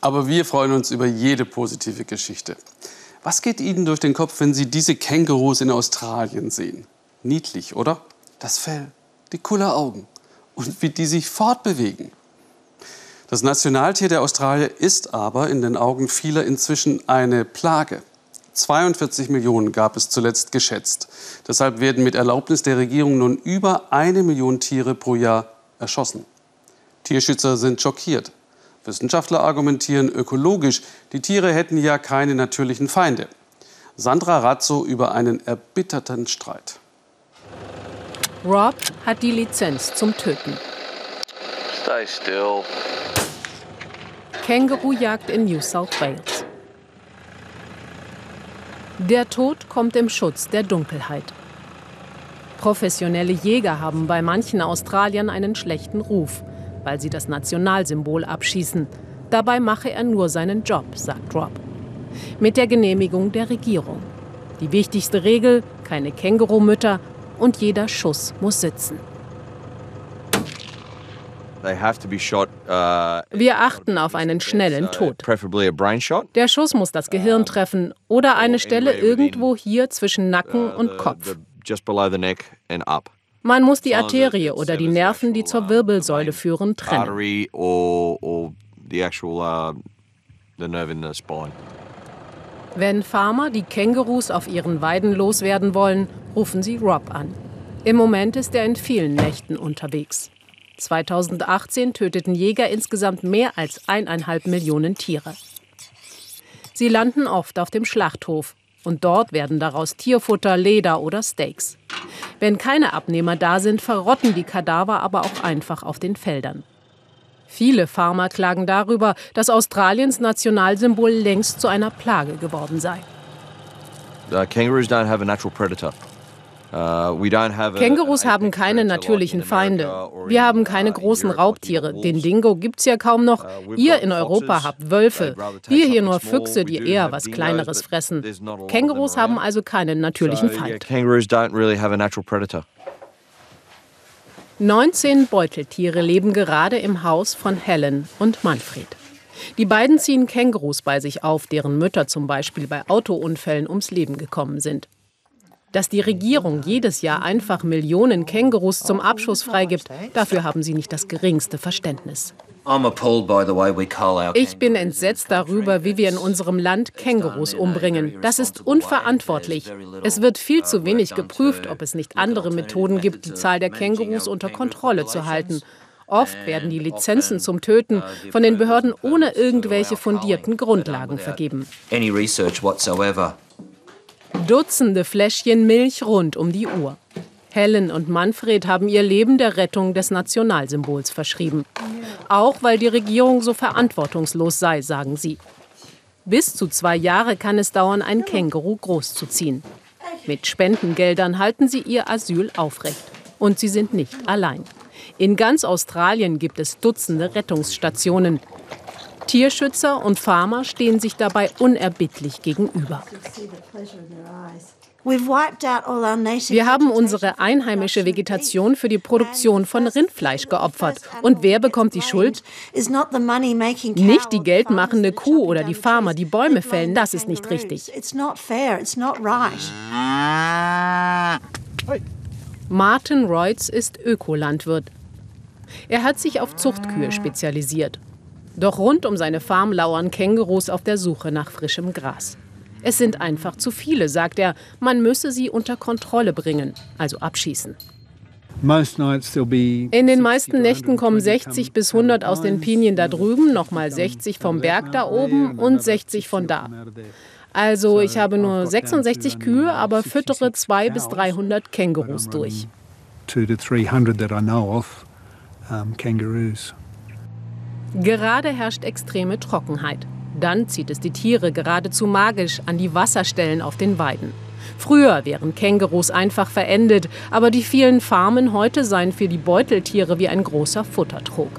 Aber wir freuen uns über jede positive Geschichte. Was geht Ihnen durch den Kopf, wenn Sie diese Kängurus in Australien sehen? Niedlich, oder? Das Fell, die cooler Augen und wie die sich fortbewegen. Das Nationaltier der Australier ist aber in den Augen vieler inzwischen eine Plage. 42 Millionen gab es zuletzt geschätzt. Deshalb werden mit Erlaubnis der Regierung nun über eine Million Tiere pro Jahr erschossen. Tierschützer sind schockiert. Wissenschaftler argumentieren ökologisch, die Tiere hätten ja keine natürlichen Feinde. Sandra Razzo über einen erbitterten Streit. Rob hat die Lizenz zum Töten. Stay still. Kängurujagd in New South Wales. Der Tod kommt im Schutz der Dunkelheit. Professionelle Jäger haben bei manchen Australiern einen schlechten Ruf, weil sie das Nationalsymbol abschießen. Dabei mache er nur seinen Job, sagt Rob. Mit der Genehmigung der Regierung. Die wichtigste Regel, keine Kängurumütter und jeder Schuss muss sitzen. Uh, Wir achten auf einen schnellen Tod. brain shot. Der Schuss muss das Gehirn treffen oder eine Stelle irgendwo hier zwischen Nacken und Kopf. Man muss die Arterie oder die Nerven, die zur Wirbelsäule führen, trennen. Uh. Wenn Farmer die Kängurus auf ihren Weiden loswerden wollen, rufen sie Rob an. Im Moment ist er in vielen Nächten unterwegs. 2018 töteten Jäger insgesamt mehr als eineinhalb Millionen Tiere. Sie landen oft auf dem Schlachthof und dort werden daraus Tierfutter, Leder oder Steaks. Wenn keine Abnehmer da sind, verrotten die Kadaver aber auch einfach auf den Feldern. Viele Farmer klagen darüber, dass Australiens Nationalsymbol längst zu einer Plage geworden sei. Uh, kangaroos don't have a natural predator. Kängurus an haben keine natürlichen Feinde. Wir haben keine uh, in großen Raubtiere. Den. Dingo gibt's ja kaum noch. Uh, Ihr in Europa habt Wölfe. Wir hier nur. Füchse, die eher was Kleineres fressen. Kängurus haben also keinen natürlichen Feind. kangaroos don't really have a natural predator. 19 Beuteltiere leben gerade im Haus von Helen und Manfred. Die beiden ziehen Kängurus bei sich auf, deren Mütter zum Beispiel bei Autounfällen ums Leben gekommen sind. Dass die Regierung jedes Jahr einfach Millionen Kängurus zum Abschuss freigibt, dafür haben sie nicht das geringste Verständnis. Ich bin entsetzt darüber, wie wir in unserem Land Kängurus umbringen. Das ist unverantwortlich. Es wird viel zu wenig geprüft, ob es nicht andere Methoden gibt, die Zahl der Kängurus unter Kontrolle zu halten. Oft werden die Lizenzen zum Töten von den Behörden ohne irgendwelche fundierten Grundlagen vergeben. Dutzende Fläschchen Milch rund um die Uhr. Helen und Manfred haben ihr Leben der Rettung des Nationalsymbols verschrieben. Auch weil die Regierung so verantwortungslos sei, sagen sie. Bis zu zwei Jahre kann es dauern, ein Känguru großzuziehen. Mit Spendengeldern halten sie ihr Asyl aufrecht. Und sie sind nicht allein. In ganz Australien gibt es Dutzende Rettungsstationen. Tierschützer und Farmer stehen sich dabei unerbittlich gegenüber. Wir haben unsere einheimische Vegetation für die Produktion von Rindfleisch geopfert. Und wer bekommt die Schuld? Nicht die geldmachende Kuh oder die Farmer, die Bäume fällen. Das ist nicht richtig. Martin Reutz ist Ökolandwirt. Er hat sich auf Zuchtkühe spezialisiert. Doch rund um seine Farm lauern Kängurus auf der Suche nach frischem Gras. Es sind einfach zu viele, sagt er. Man müsse sie unter Kontrolle bringen, also abschießen. In den meisten Nächten kommen 60 bis 100 aus den Pinien da drüben, nochmal 60 vom Berg da oben und 60 von da. Also ich habe nur 66 Kühe, aber füttere 200 bis 300 Kängurus durch. two to 300 that I know of, um, kangaroos. Gerade herrscht extreme Trockenheit. Dann zieht es die Tiere geradezu magisch an die Wasserstellen auf den Weiden. Früher wären Kängurus einfach verendet, aber die vielen Farmen heute seien für die Beuteltiere wie ein großer Futtertrog.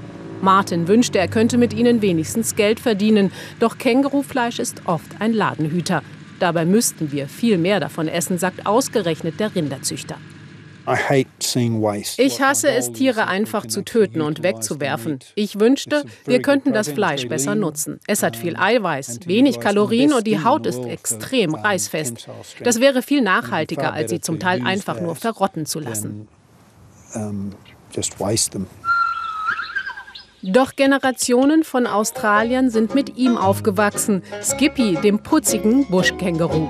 Martin wünschte, er könnte mit ihnen wenigstens Geld verdienen, doch Kängurufleisch ist oft ein Ladenhüter. Dabei müssten wir viel mehr davon essen, sagt ausgerechnet der Rinderzüchter. Ich hasse es, Tiere einfach zu töten und wegzuwerfen. Ich wünschte, wir könnten das Fleisch besser nutzen. Es hat viel Eiweiß, wenig Kalorien und die Haut ist extrem reißfest. Das wäre viel nachhaltiger, als sie zum Teil einfach nur verrotten zu lassen. Doch Generationen von Australiern sind mit ihm aufgewachsen, Skippy, dem putzigen Buschkänguru.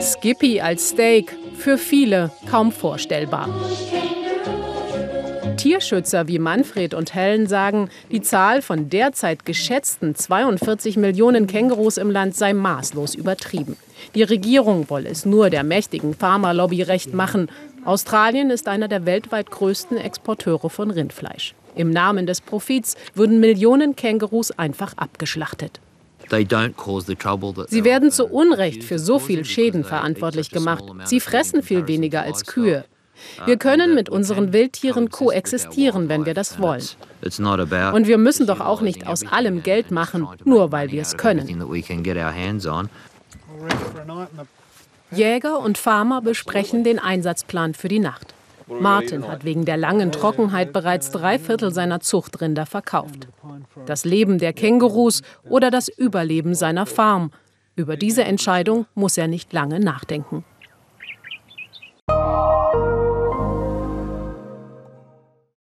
Skippy als Steak, für viele kaum vorstellbar. Tierschützer wie Manfred und Helen sagen, die Zahl von derzeit geschätzten 42 Millionen Kängurus im Land sei maßlos übertrieben. Die Regierung wolle es nur der mächtigen Pharmalobby recht machen. Australien ist einer der weltweit größten Exporteure von Rindfleisch. Im Namen des Profits würden Millionen Kängurus einfach abgeschlachtet. Sie werden zu Unrecht für so viel Schäden verantwortlich gemacht. Sie fressen viel weniger als Kühe. Wir können mit unseren Wildtieren koexistieren, wenn wir das wollen. Und wir müssen doch auch nicht aus allem Geld machen, nur weil wir es können. Jäger und Farmer besprechen den Einsatzplan für die Nacht. Martin hat wegen der langen Trockenheit bereits drei Viertel seiner Zuchtrinder verkauft. Das Leben der Kängurus oder das Überleben seiner Farm. Über diese Entscheidung muss er nicht lange nachdenken.